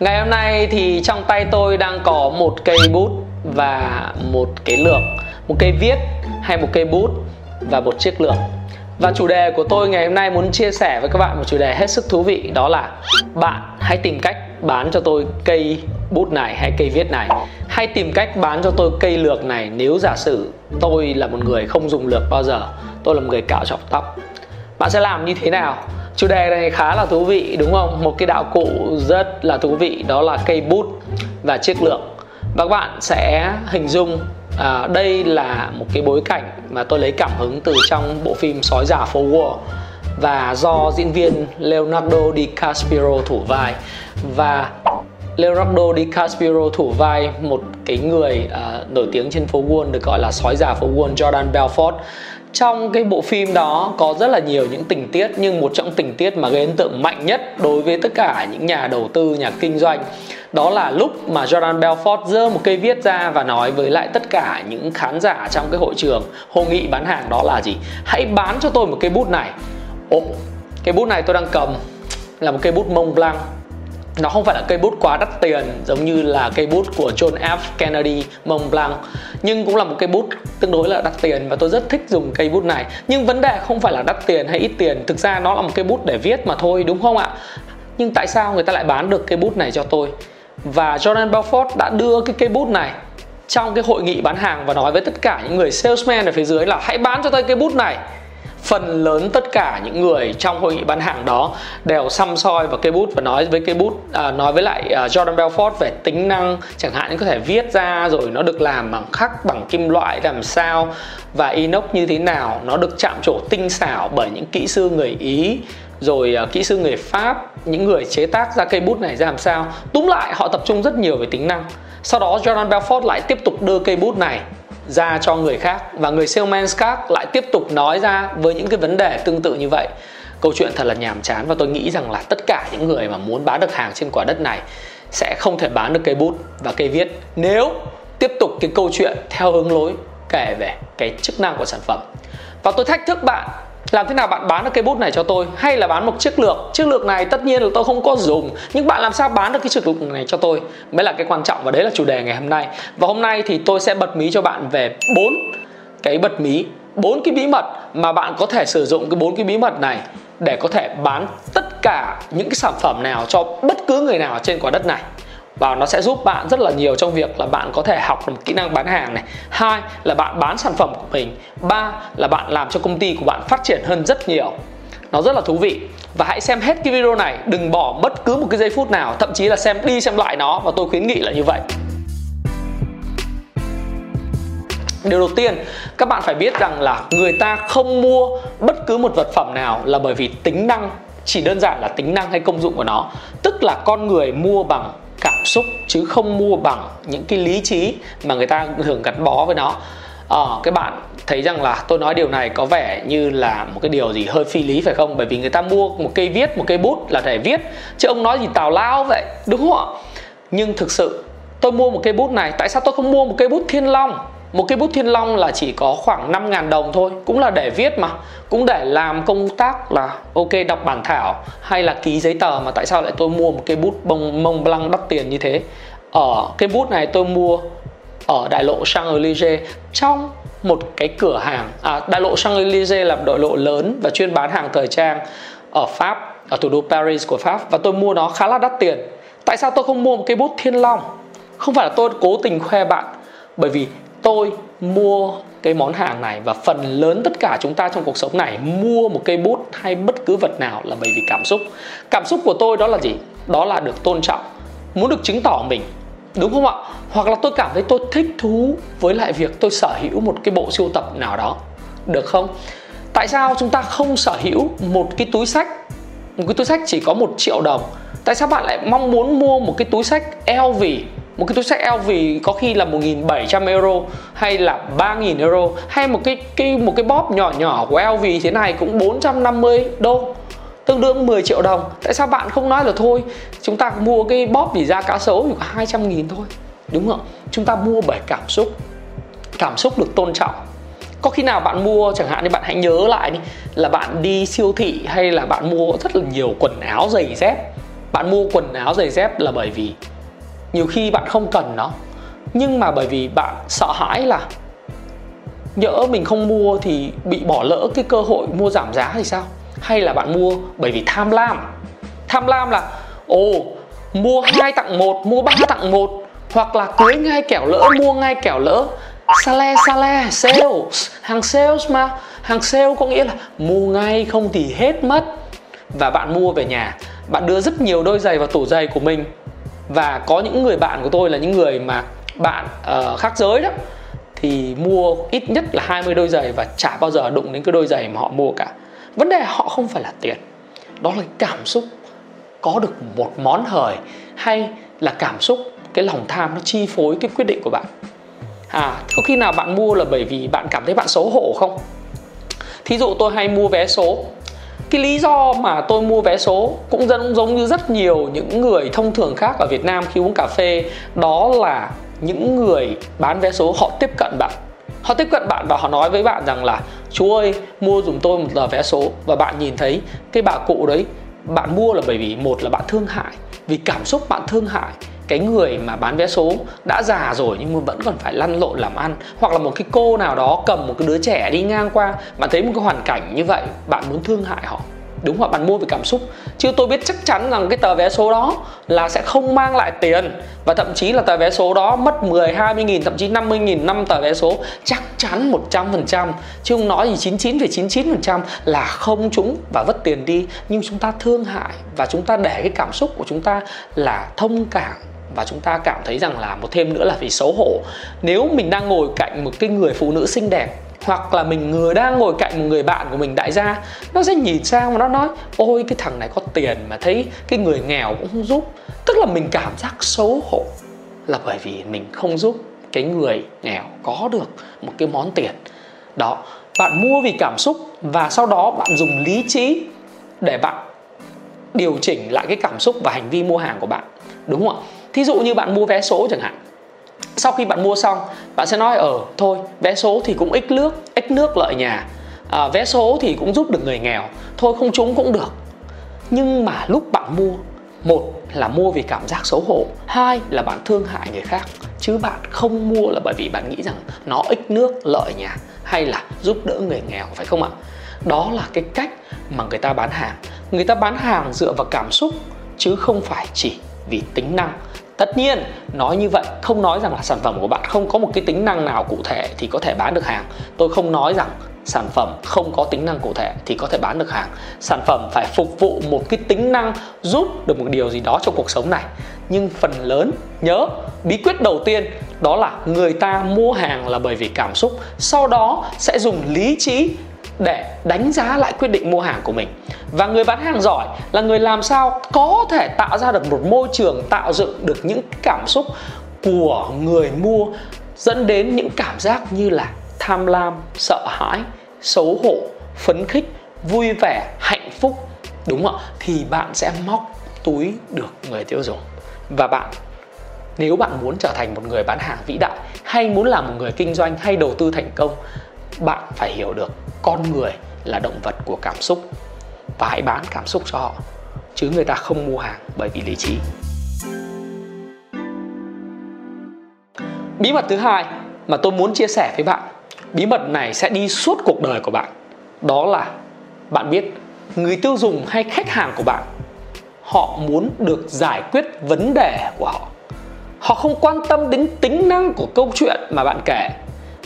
Ngày hôm nay thì trong tay tôi đang có một cây bút và một cái lược, Một cây viết hay một cây bút và một chiếc lược. Và chủ đề của tôi ngày hôm nay muốn chia sẻ với các bạn một chủ đề hết sức thú vị, Đó là bạn hãy tìm cách bán cho tôi cây bút này hay cây viết này. Hay tìm cách bán cho tôi cây lược này nếu giả sử tôi là một người không dùng lược bao giờ, Tôi là một người cạo chọc tóc. Bạn sẽ làm như thế nào? Chủ đề này khá là thú vị đúng không? Một cái đạo cụ rất là thú vị đó là cây bút và chiếc lược. Và các bạn sẽ hình dung à, đây là một cái bối cảnh mà tôi lấy cảm hứng từ trong bộ phim sói giả phố Wall. Và do diễn viên Leonardo DiCaprio thủ vai. Và Leonardo DiCaprio thủ vai một cái người uh, nổi tiếng trên phố Wall được gọi là sói già phố Wall Jordan Belfort trong cái bộ phim đó có rất là nhiều những tình tiết, nhưng một trong tình tiết mà gây ấn tượng mạnh nhất đối với tất cả những nhà đầu tư, nhà kinh doanh, đó là lúc mà Jordan Belfort dơ một cây viết ra và nói với lại tất cả những khán giả trong cái hội trường hội nghị bán hàng đó là gì? Hãy bán cho tôi một cây bút này. Ồ, cái bút này tôi đang cầm, là một cây bút Mont Blanc nó không phải là cây bút quá đắt tiền, giống như là cây bút của John F. Kennedy Montblanc nhưng cũng là một cây bút tương đối là đắt tiền và tôi rất thích dùng cây bút này. Nhưng vấn đề không phải là đắt tiền hay ít tiền, thực ra nó là một cây bút để viết mà thôi, đúng không ạ? Nhưng tại sao người ta lại bán được cây bút này cho tôi? Và Jordan Belfort đã đưa cái cây bút này trong cái hội nghị bán hàng và nói với tất cả những người salesman ở phía dưới là hãy bán cho tôi cây bút này phần lớn tất cả những người trong hội nghị bán hàng đó đều xăm soi vào cây bút và nói với cây bút à, nói với lại uh, Jordan Belfort về tính năng chẳng hạn như có thể viết ra rồi nó được làm bằng khắc bằng kim loại làm sao và inox như thế nào nó được chạm trổ tinh xảo bởi những kỹ sư người ý rồi uh, kỹ sư người pháp những người chế tác ra cây bút này ra làm sao. Túm lại họ tập trung rất nhiều về tính năng. Sau đó Jordan Belfort lại tiếp tục đưa cây bút này ra cho người khác và người salesman khác lại tiếp tục nói ra với những cái vấn đề tương tự như vậy. Câu chuyện thật là nhàm chán và tôi nghĩ rằng là tất cả những người mà muốn bán được hàng trên quả đất này sẽ không thể bán được cây bút và cây viết nếu tiếp tục cái câu chuyện theo hướng lối kể về cái chức năng của sản phẩm. Và tôi thách thức bạn làm thế nào bạn bán được cây bút này cho tôi? Hay là bán một chiếc lược? Chiếc lược này tất nhiên là tôi không có dùng. Nhưng bạn làm sao bán được cái chiếc lược này cho tôi? Mới là cái quan trọng và đấy là chủ đề ngày hôm nay. Và hôm nay thì tôi sẽ bật mí cho bạn về bốn cái bật mí, bốn cái bí mật mà bạn có thể sử dụng cái bốn cái bí mật này để có thể bán tất cả những cái sản phẩm nào cho bất cứ người nào trên quả đất này và nó sẽ giúp bạn rất là nhiều trong việc là bạn có thể học được kỹ năng bán hàng này. Hai là bạn bán sản phẩm của mình. Ba là bạn làm cho công ty của bạn phát triển hơn rất nhiều. Nó rất là thú vị. Và hãy xem hết cái video này đừng bỏ bất cứ một cái giây phút nào thậm chí là xem đi xem lại nó và tôi khuyến nghị là như vậy. Điều đầu tiên, các bạn phải biết rằng là người ta không mua bất cứ một vật phẩm nào là bởi vì tính năng chỉ đơn giản là tính năng hay công dụng của nó. Tức là con người mua bằng cảm xúc chứ không mua bằng những cái lý trí mà người ta thường gắn bó với nó. Ờ, cái bạn thấy rằng là tôi nói điều này có vẻ như là một cái điều gì hơi phi lý phải không? Bởi vì người ta mua một cây viết một cây bút là để viết chứ ông nói gì tào lao vậy đúng không ạ? Nhưng thực sự tôi mua một cây bút này tại sao tôi không mua một cây bút thiên long? Một cái bút thiên long là chỉ có khoảng 5.000 đồng thôi cũng là để viết mà. Cũng để làm công tác là ok đọc bản thảo hay là ký giấy tờ mà tại sao lại tôi mua một cái bút bông mông blanc đắt tiền như thế. Ở cái bút này tôi mua ở đại lộ Champs-Élysées trong một cái cửa hàng à, đại lộ Champs-Élysées là đại lộ lớn và chuyên bán hàng thời trang ở Pháp ở thủ đô Paris của Pháp và tôi mua nó khá là đắt tiền. Tại sao tôi không mua một cái bút thiên long? Không phải là tôi cố tình khoe bạn bởi vì tôi mua cái món hàng này và phần lớn tất cả chúng ta trong cuộc sống này mua một cây bút hay bất cứ vật nào là bởi vì cảm xúc. Cảm xúc của tôi đó là gì? Đó là được tôn trọng, muốn được chứng tỏ mình, đúng không ạ? Hoặc là tôi cảm thấy tôi thích thú với lại việc tôi sở hữu một cái bộ sưu tập nào đó, được không? Tại sao chúng ta không sở hữu một cái túi sách? Một cái túi sách chỉ có một triệu đồng. Tại sao bạn lại mong muốn mua một cái túi sách LV một cái túi sách LV có khi là 1.700 euro hay là 3.000 euro. Hay một cái cái, một cái bóp nhỏ nhỏ của LV thế này cũng 450 đô, tương đương 10 triệu đồng. Tại sao bạn không nói là thôi, chúng ta mua cái bóp gì ra cá sấu thì có 200 nghìn thôi. Đúng không chúng ta mua bởi cảm xúc cảm xúc được tôn trọng. Có khi nào bạn mua, chẳng hạn như bạn hãy nhớ lại đi, là bạn đi siêu thị hay là bạn mua rất là nhiều quần áo giày dép. Bạn mua quần áo giày dép là bởi vì nhiều khi bạn không cần nó, nhưng mà bởi vì bạn sợ hãi là nhỡ mình không mua thì bị bỏ lỡ cái cơ hội mua giảm giá thì sao? Hay là bạn mua bởi vì tham lam? Tham lam là, ồ, mua hai tặng một, mua ba tặng một, hoặc là cưới ngay kẻo lỡ, mua ngay kẻo lỡ. Sale sale, sales. Hàng sales mà. Hàng sale có nghĩa là mua ngay không thì hết mất. Và bạn mua về nhà. Bạn đưa rất nhiều đôi giày vào tủ giày của mình và có những người bạn của tôi là những người mà bạn uh, khác giới đó thì mua ít nhất là 20 đôi giày và chả bao giờ đụng đến cái đôi giày mà họ mua cả. Vấn đề họ không phải là tiền đó là cảm xúc. Có được một món hời hay là cảm xúc cái lòng tham nó chi phối cái quyết định của bạn? À có khi nào bạn mua là bởi vì bạn cảm thấy bạn xấu hổ không? Thí dụ tôi hay mua vé số cái lý do mà tôi mua vé số cũng giống giống như rất nhiều những người thông thường khác ở Việt Nam khi uống cà phê, đó là những người bán vé số họ tiếp cận bạn. Họ tiếp cận bạn và họ nói với bạn rằng là, chú ơi, mua dùm tôi một tờ vé số. Và bạn nhìn thấy cái bà cụ đấy, bạn mua là bởi vì một là bạn thương hại, vì cảm xúc bạn thương hại cái người mà bán vé số đã già rồi nhưng mà vẫn còn phải lăn lộn làm ăn. Hoặc là một cái cô nào đó cầm một cái đứa trẻ đi ngang qua bạn thấy một cái hoàn cảnh như vậy bạn muốn thương hại họ. Đúng hoặc bạn mua vì cảm xúc. Chứ tôi biết chắc chắn rằng cái tờ vé số đó là sẽ không mang lại tiền. Và thậm chí là tờ vé số đó mất 10, 20 nghìn thậm chí 50 nghìn năm tờ vé số. Chắc chắn 100% chứ không nói gì 99,99% là không trúng và vất tiền đi. Nhưng chúng ta thương hại và chúng ta để cái cảm xúc của chúng ta là thông cảm và chúng ta cảm thấy rằng là một thêm nữa là vì xấu hổ. Nếu mình đang ngồi cạnh một cái người phụ nữ xinh đẹp, hoặc là mình người đang ngồi cạnh một người bạn của mình đại gia, nó sẽ nhìn sang và nó nói, ôi, cái thằng này có tiền mà thấy cái người nghèo cũng không giúp. Tức là mình cảm giác xấu hổ là bởi vì mình không giúp cái người nghèo có được một cái món tiền. Đó, bạn mua vì cảm xúc và sau đó bạn dùng lý trí để bạn điều chỉnh lại cái cảm xúc và hành vi mua hàng của bạn. Đúng không ạ? Thí dụ như bạn mua vé số chẳng hạn. Sau khi bạn mua xong bạn sẽ nói ở thôi vé số thì cũng ít nước ít nước lợi nhà. À, vé số thì cũng giúp được người nghèo. Thôi không trúng cũng được. Nhưng mà lúc bạn mua một là mua vì cảm giác xấu hổ hai là bạn thương hại người khác. Chứ bạn không mua là bởi vì bạn nghĩ rằng nó ít nước lợi nhà hay là giúp đỡ người nghèo phải không ạ? Đó là cái cách mà người ta bán hàng. Người ta bán hàng dựa vào cảm xúc chứ không phải chỉ vì tính năng tất nhiên, nói như vậy, không nói rằng là sản phẩm của bạn không có một cái tính năng nào cụ thể thì có thể bán được hàng. Tôi không nói rằng sản phẩm không có tính năng cụ thể thì có thể bán được hàng. Sản phẩm phải phục vụ một cái tính năng giúp được một điều gì đó trong cuộc sống này. Nhưng phần lớn, nhớ, bí quyết đầu tiên đó là người ta mua hàng là bởi vì cảm xúc. Sau đó sẽ dùng lý trí để đánh giá lại quyết định mua hàng của mình. Và người bán hàng giỏi là người làm sao có thể tạo ra được một môi trường tạo dựng được những cảm xúc của người mua, dẫn đến những cảm giác như là tham lam, sợ hãi, xấu hổ, phấn khích, vui vẻ, hạnh phúc, đúng không ạ? Thì bạn sẽ móc túi được người tiêu dùng. Và bạn, nếu bạn muốn trở thành một người bán hàng vĩ đại, hay muốn làm một người kinh doanh, hay đầu tư thành công, bạn phải hiểu được con người là động vật của cảm xúc. Và hãy bán cảm xúc cho họ, chứ người ta không mua hàng bởi vì lý trí. Bí mật thứ hai mà tôi muốn chia sẻ với bạn bí mật này sẽ đi suốt cuộc đời của bạn. Đó là, bạn biết, người tiêu dùng hay khách hàng của bạn, họ muốn được giải quyết vấn đề của họ. Họ không quan tâm đến tính năng của câu chuyện mà bạn kể.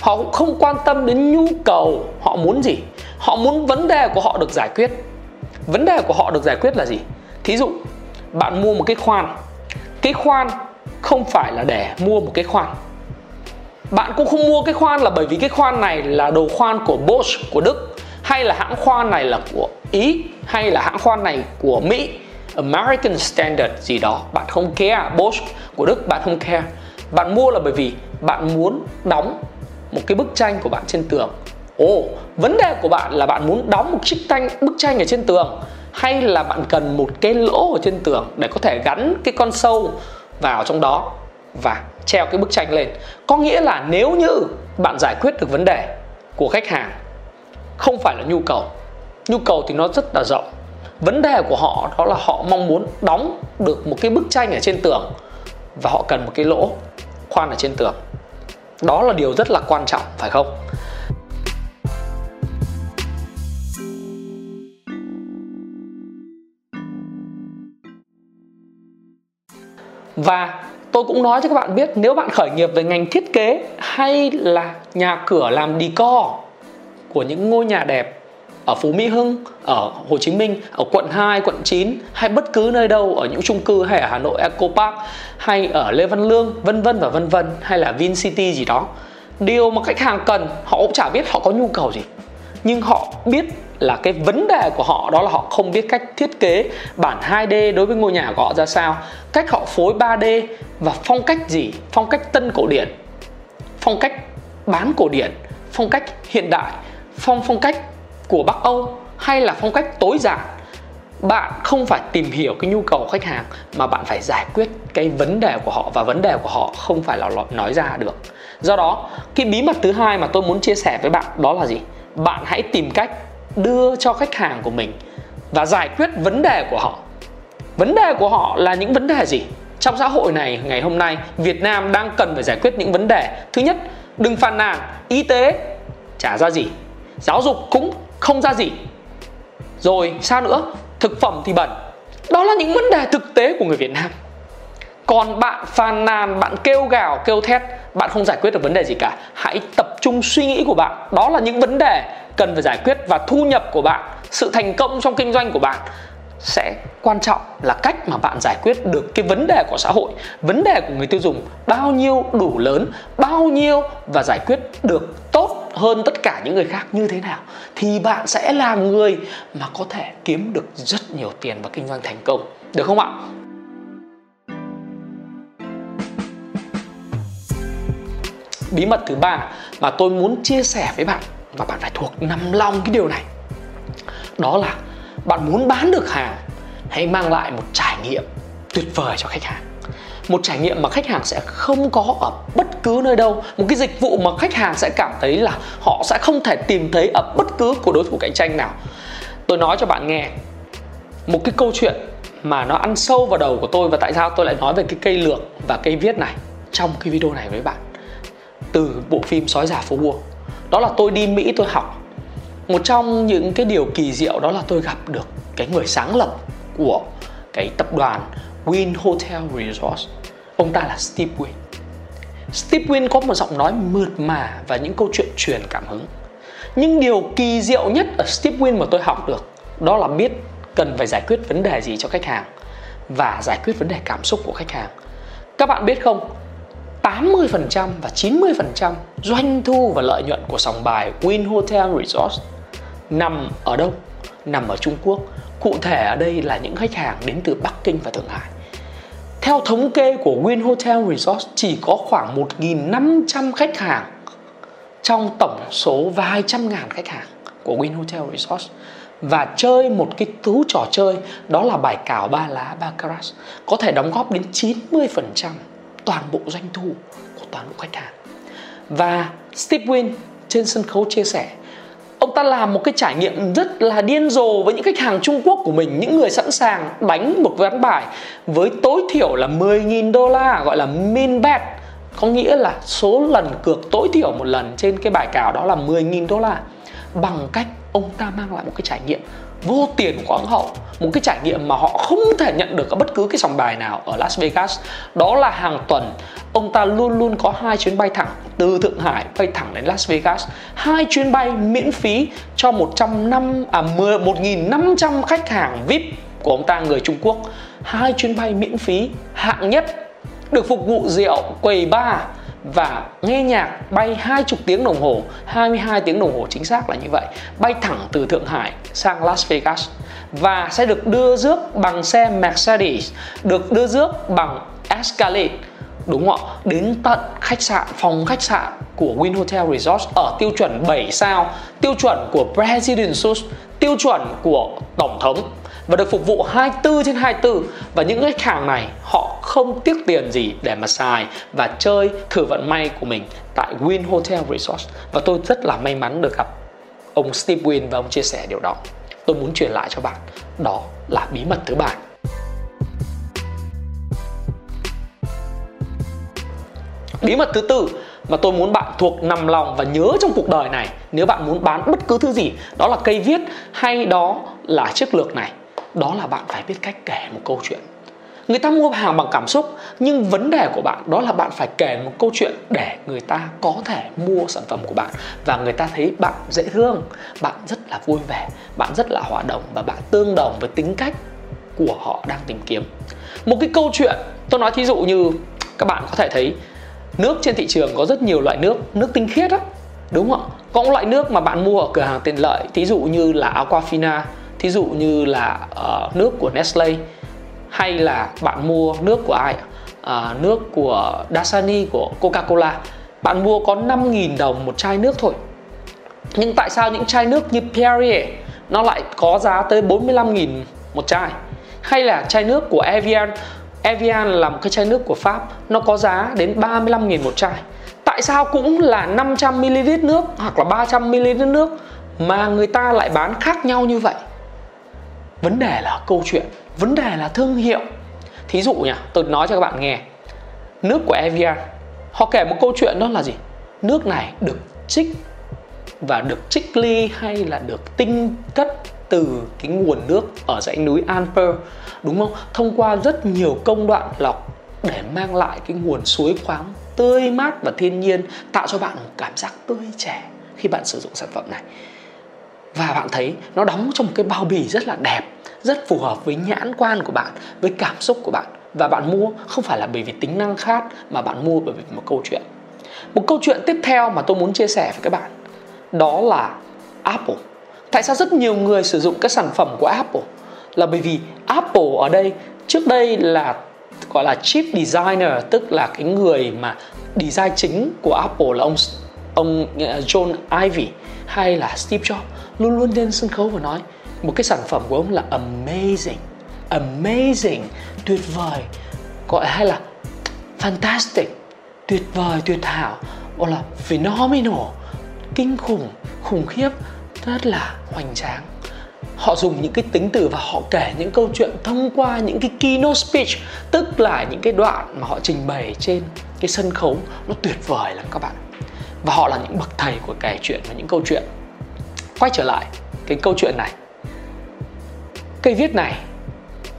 Họ cũng không quan tâm đến nhu cầu họ muốn gì. Họ muốn vấn đề của họ được giải quyết. Vấn đề của họ được giải quyết là gì? Thí dụ, bạn mua một cái khoan. Cái khoan không phải là để mua một cái khoan bạn cũng không mua cái khoan là bởi vì cái khoan này là đồ khoan của Bosch, của Đức, hay là hãng khoan này là của Ý, hay là hãng khoan này của Mỹ. American Standard gì đó. Bạn không care, Bosch của Đức bạn không care. Bạn mua là bởi vì bạn muốn đóng một cái bức tranh của bạn trên tường. Ồ, vấn đề của bạn là bạn muốn đóng một chiếc tranh, bức tranh ở trên tường, hay là bạn cần một cái lỗ ở trên tường để có thể gắn cái con sâu vào trong đó? Và treo cái bức tranh lên. Có nghĩa là nếu như bạn giải quyết được vấn đề của khách hàng, không phải là nhu cầu nhu cầu thì nó rất là rộng. Vấn đề của họ đó là họ mong muốn đóng được một cái bức tranh ở trên tường và họ cần một cái lỗ khoan ở trên tường. Đó là điều rất là quan trọng, phải không? Và tôi cũng nói cho các bạn biết nếu bạn khởi nghiệp về ngành thiết kế hay là nhà cửa làm decor của những ngôi nhà đẹp ở Phú Mỹ Hưng, ở Hồ Chí Minh, ở quận 2, quận 9 hay bất cứ nơi đâu ở những chung cư hay ở Hà Nội Eco Park hay ở Lê Văn Lương vân vân và vân vân hay là Vin City gì đó. Điều mà khách hàng cần họ cũng chả biết họ có nhu cầu gì. Nhưng họ biết là cái vấn đề của họ đó là họ không biết cách thiết kế bản 2D đối với ngôi nhà của họ ra sao, cách họ phối 3D và phong cách gì, phong cách tân cổ điển, phong cách bán cổ điển, phong cách hiện đại, phong phong cách của Bắc Âu hay là phong cách tối giản. Bạn không phải tìm hiểu cái nhu cầu khách hàng mà bạn phải giải quyết cái vấn đề của họ và vấn đề của họ không phải là nói ra được. Do đó cái bí mật thứ hai mà tôi muốn chia sẻ với bạn đó là gì? Bạn hãy tìm cách đưa cho khách hàng của mình và giải quyết vấn đề của họ. Vấn đề của họ là những vấn đề gì? Trong xã hội này, ngày hôm nay, việt nam đang cần phải giải quyết những vấn đề. Thứ nhất, đừng phàn nàn, y tế trả ra gì, giáo dục cũng không ra gì. Rồi, sao nữa? Thực phẩm thì bẩn. Đó là những vấn đề thực tế của người việt nam còn bạn phàn nàn, bạn kêu gào, kêu thét, bạn không giải quyết được vấn đề gì cả. Hãy tập trung suy nghĩ của bạn. Đó là những vấn đề cần phải giải quyết và thu nhập của bạn, sự thành công trong kinh doanh của bạn sẽ quan trọng là cách mà bạn giải quyết được cái vấn đề của xã hội, vấn đề của người tiêu dùng bao nhiêu đủ lớn, bao nhiêu và giải quyết được tốt hơn tất cả những người khác như thế nào. Thì bạn sẽ là người mà có thể kiếm được rất nhiều tiền và kinh doanh thành công. Được không ạ? Bí mật thứ ba mà tôi muốn chia sẻ với bạn và bạn phải thuộc nằm lòng cái điều này. Đó là bạn muốn bán được hàng hãy mang lại một trải nghiệm tuyệt vời cho khách hàng. Một trải nghiệm mà khách hàng sẽ không có ở bất cứ nơi đâu. Một cái dịch vụ mà khách hàng sẽ cảm thấy là họ sẽ không thể tìm thấy ở bất cứ của đối thủ cạnh tranh nào. Tôi nói cho bạn nghe một cái câu chuyện mà nó ăn sâu vào đầu của tôi và tại sao tôi lại nói về cái cây lược và cây viết này trong cái video này với bạn từ bộ phim sói giả phố buông đó là tôi đi mỹ tôi học. Một trong những cái điều kỳ diệu đó là tôi gặp được cái người sáng lập của cái tập đoàn Win Hotel Resort ông ta là Steve Win Steve Win có một giọng nói mượt mà và những câu chuyện truyền cảm hứng. Nhưng điều kỳ diệu nhất ở Steve Win mà tôi học được, đó là biết cần phải giải quyết vấn đề gì cho khách hàng và giải quyết vấn đề cảm xúc của khách hàng. Các bạn biết không? 80% và 90% doanh thu và lợi nhuận của sòng bài Win Hotel Resort nằm ở đâu? Nằm ở Trung Quốc. Cụ thể ở đây là những khách hàng đến từ Bắc Kinh và Thượng Hải. Theo thống kê của Win Hotel Resort chỉ có khoảng 1.500 khách hàng trong tổng số vài trăm ngàn khách hàng của Win Hotel Resort và chơi một cái thú trò chơi, đó là bài cào ba lá baccarat có thể đóng góp đến 90% toàn bộ doanh thu của toàn bộ khách hàng. Và Steve Wynn trên sân khấu chia sẻ, ông ta làm một cái trải nghiệm rất là điên rồ với những khách hàng Trung Quốc của mình, những người sẵn sàng đánh một ván bài với tối thiểu là 10.000 đô la, gọi là min bet. Có nghĩa là số lần cược tối thiểu một lần trên cái bài cào đó là 10.000 đô la. Bằng cách ông ta mang lại một cái trải nghiệm vô tiền khoáng hậu, một cái trải nghiệm mà họ không thể nhận được ở bất cứ cái sòng bài nào ở Las Vegas. Đó là hàng tuần, ông ta luôn luôn có hai chuyến bay thẳng từ Thượng Hải, bay thẳng đến Las Vegas. Hai chuyến bay miễn phí cho 105 à 10 1.500 khách hàng VIP của ông ta, người Trung Quốc. Hai chuyến bay miễn phí, hạng nhất, được phục vụ rượu quầy bar và nghe nhạc bay 20 tiếng đồng hồ 22 tiếng đồng hồ chính xác là như vậy, bay thẳng từ Thượng Hải sang Las Vegas. Và sẽ được đưa rước bằng xe Mercedes, được đưa rước bằng Escalade. Đúng không ạ? Đến tận khách sạn, phòng khách sạn của Win Hotel Resort ở tiêu chuẩn 7 sao, tiêu chuẩn của President Suite tiêu chuẩn của tổng thống và được phục vụ 24 trên 24 và những khách hàng này, họ không tiếc tiền gì để mà xài và chơi thử vận may của mình tại Win Hotel Resort và tôi rất là may mắn được gặp ông Steve Win và ông chia sẻ điều đó. Tôi muốn truyền lại cho bạn, đó là bí mật thứ ba. Bí mật thứ tư mà tôi muốn bạn thuộc nằm lòng và nhớ trong cuộc đời này, nếu bạn muốn bán bất cứ thứ gì, đó là cây viết hay đó là chiếc lược này đó là bạn phải biết cách kể một câu chuyện. Người ta mua hàng bằng cảm xúc, nhưng vấn đề của bạn đó là bạn phải kể một câu chuyện để người ta có thể mua sản phẩm của bạn. Và người ta thấy bạn dễ thương, bạn rất là vui vẻ, bạn rất là hòa đồng và bạn tương đồng với tính cách của họ đang tìm kiếm. Một cái câu chuyện, tôi nói thí dụ như các bạn có thể thấy, nước trên thị trường có rất nhiều loại nước nước tinh khiết á, đúng không có loại nước mà bạn mua ở cửa hàng tiện lợi, thí dụ như là Aquafina thí dụ như là uh, nước của Nestle hay là bạn mua nước của ai uh, nước của Dasani của Coca-Cola. Bạn mua có 5.000 đồng một chai nước thôi. Nhưng tại sao những chai nước như Perrier nó lại có giá tới 45.000 một chai? Hay là chai nước của Evian? Evian là một cái chai nước của Pháp nó có giá đến 35.000 một chai. Tại sao cũng là 500ml nước hoặc là 300ml nước mà người ta lại bán khác nhau như vậy? Vấn đề là câu chuyện, vấn đề là thương hiệu. Thí dụ nhỉ tôi nói cho các bạn nghe, nước của Evian. Họ kể một câu chuyện đó là gì? Nước này được trích và được trích ly hay là được tinh cất từ cái nguồn nước ở dãy núi Alper, đúng không? Thông qua rất nhiều công đoạn lọc để mang lại cái nguồn suối khoáng tươi mát và thiên nhiên, tạo cho bạn cảm giác tươi trẻ khi bạn sử dụng sản phẩm này và bạn thấy, nó đóng trong một cái bao bì rất là đẹp, rất phù hợp với nhãn quan của bạn, với cảm xúc của bạn. Và bạn mua không phải là bởi vì tính năng khác mà bạn mua bởi vì một câu chuyện. Một câu chuyện tiếp theo mà tôi muốn chia sẻ với các bạn, đó là Apple. Tại sao rất nhiều người sử dụng các sản phẩm của Apple? Là bởi vì Apple ở đây, trước đây là, gọi là chip designer, tức là cái người mà design chính của Apple là ông ông ờ, John Ivy hay là Steve Jobs luôn luôn lên sân khấu và nói, một cái sản phẩm của ông là amazing amazing, tuyệt vời, gọi hay là fantastic, tuyệt vời, tuyệt hảo, gọi là phenomenal, kinh khủng khủng khiếp, rất là hoành tráng. Họ dùng những cái tính từ và họ kể những câu chuyện thông qua những cái keynote speech, tức là những cái đoạn mà họ trình bày trên cái sân khấu. Nó tuyệt vời lắm các bạn. Và họ là những bậc thầy của kể chuyện và những câu chuyện quay trở lại cái câu chuyện này. Cây viết này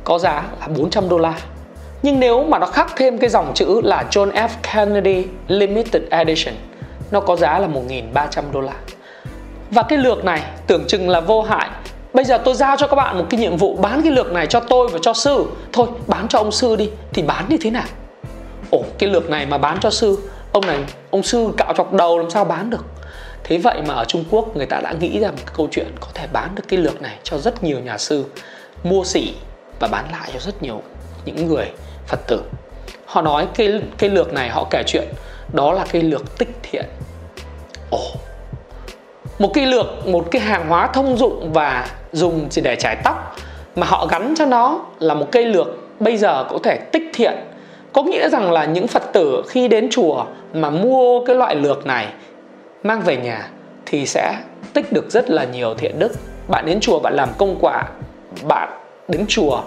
có giá là 400 đô la, nhưng nếu mà nó khắc thêm cái dòng chữ là John F. Kennedy Limited Edition, nó có giá là 1.300 đô la. Và cái lược này tưởng chừng là vô hại. Bây giờ tôi giao cho các bạn một cái nhiệm vụ, bán cái lược này cho tôi và cho sư. Thôi, bán cho ông sư đi, Thì bán như thế nào? Ồ, cái lược này mà bán cho sư, Ông này, ông sư cạo chọc đầu làm sao bán được? Thế vậy mà ở Trung Quốc người ta đã nghĩ ra một cái câu chuyện có thể bán được cái lược này cho rất nhiều nhà sư mua sỉ và bán lại cho rất nhiều những người Phật tử. Họ nói cái cái lược này họ kể chuyện đó là cái lược tích thiện. Ồ, một cái lược một cái hàng hóa thông dụng và dùng chỉ để chải tóc mà họ gắn cho nó là một cây lược bây giờ có thể tích thiện có nghĩa rằng là những phật tử khi đến chùa mà mua cái loại lược này mang về nhà thì sẽ tích được rất là nhiều thiện đức. Bạn đến chùa, bạn làm công quả, bạn đến chùa,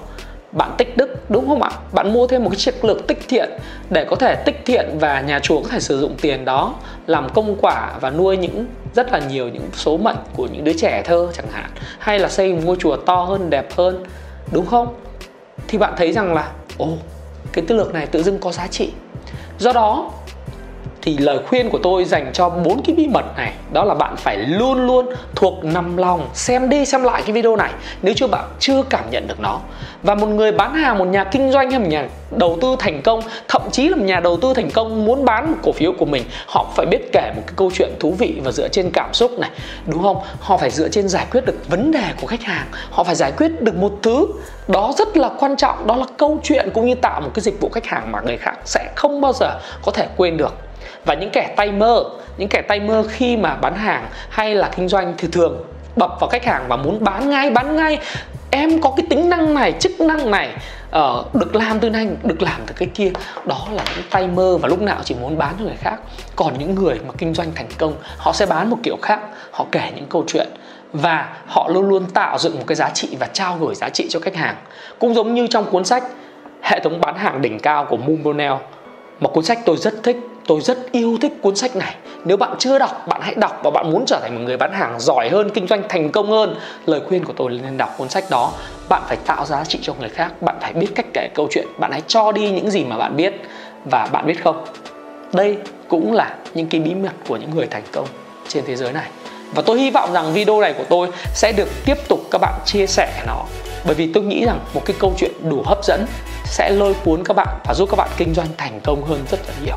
bạn tích đức, đúng không ạ? Bạn mua thêm một cái chiếc lược tích thiện để có thể tích thiện và nhà chùa có thể sử dụng tiền đó, làm công quả và nuôi những rất là nhiều những số mệnh của những đứa trẻ thơ chẳng hạn. Hay là xây một ngôi chùa to hơn, đẹp hơn, đúng không? Thì bạn thấy rằng là, ồ, cái tư lược này tự dưng có giá trị. Do đó thì lời khuyên của tôi dành cho bốn cái bí mật này, đó là bạn phải luôn luôn thuộc nằm lòng xem đi xem lại cái video này nếu chưa bạn chưa cảm nhận được nó. Và một người bán hàng, một nhà kinh doanh hay một nhà đầu tư thành công, thậm chí là một nhà đầu tư thành công muốn bán một cổ phiếu của mình, họ phải biết kể một cái câu chuyện thú vị và dựa trên cảm xúc này, đúng không? Họ phải dựa trên giải quyết được vấn đề của khách hàng, họ phải giải quyết được một thứ đó rất là quan trọng, đó là câu chuyện cũng như tạo một cái dịch vụ khách hàng mà người khác sẽ không bao giờ có thể quên được và những kẻ tay mơ những kẻ tay mơ khi mà bán hàng hay là kinh doanh thì thường bập vào khách hàng và muốn bán ngay bán ngay. Em có cái tính năng này chức năng này uh, được làm từ này được làm từ cái kia. Đó là những tay mơ và lúc nào chỉ muốn bán cho người khác. Còn những người mà kinh doanh thành công họ sẽ bán một kiểu khác. Họ kể những câu chuyện và họ luôn luôn tạo dựng một cái giá trị và trao gửi giá trị cho khách hàng. Cũng giống như trong cuốn sách hệ thống bán hàng đỉnh cao của Mumbonel một cuốn sách tôi rất thích tôi rất yêu thích cuốn sách này. Nếu bạn chưa đọc, bạn hãy đọc và bạn muốn trở thành một người bán hàng giỏi hơn, kinh doanh thành công hơn, lời khuyên của tôi là nên đọc cuốn sách đó. Bạn phải tạo giá trị cho người khác, bạn phải biết cách kể câu chuyện, bạn hãy cho đi những gì mà bạn biết. Và bạn biết không? Đây cũng là những cái bí mật của những người thành công trên thế giới này. Và tôi hy vọng rằng video này của tôi sẽ được tiếp tục các bạn chia sẻ nó. Bởi vì tôi nghĩ rằng một cái câu chuyện đủ hấp dẫn sẽ lôi cuốn các bạn và giúp các bạn kinh doanh thành công hơn rất là nhiều.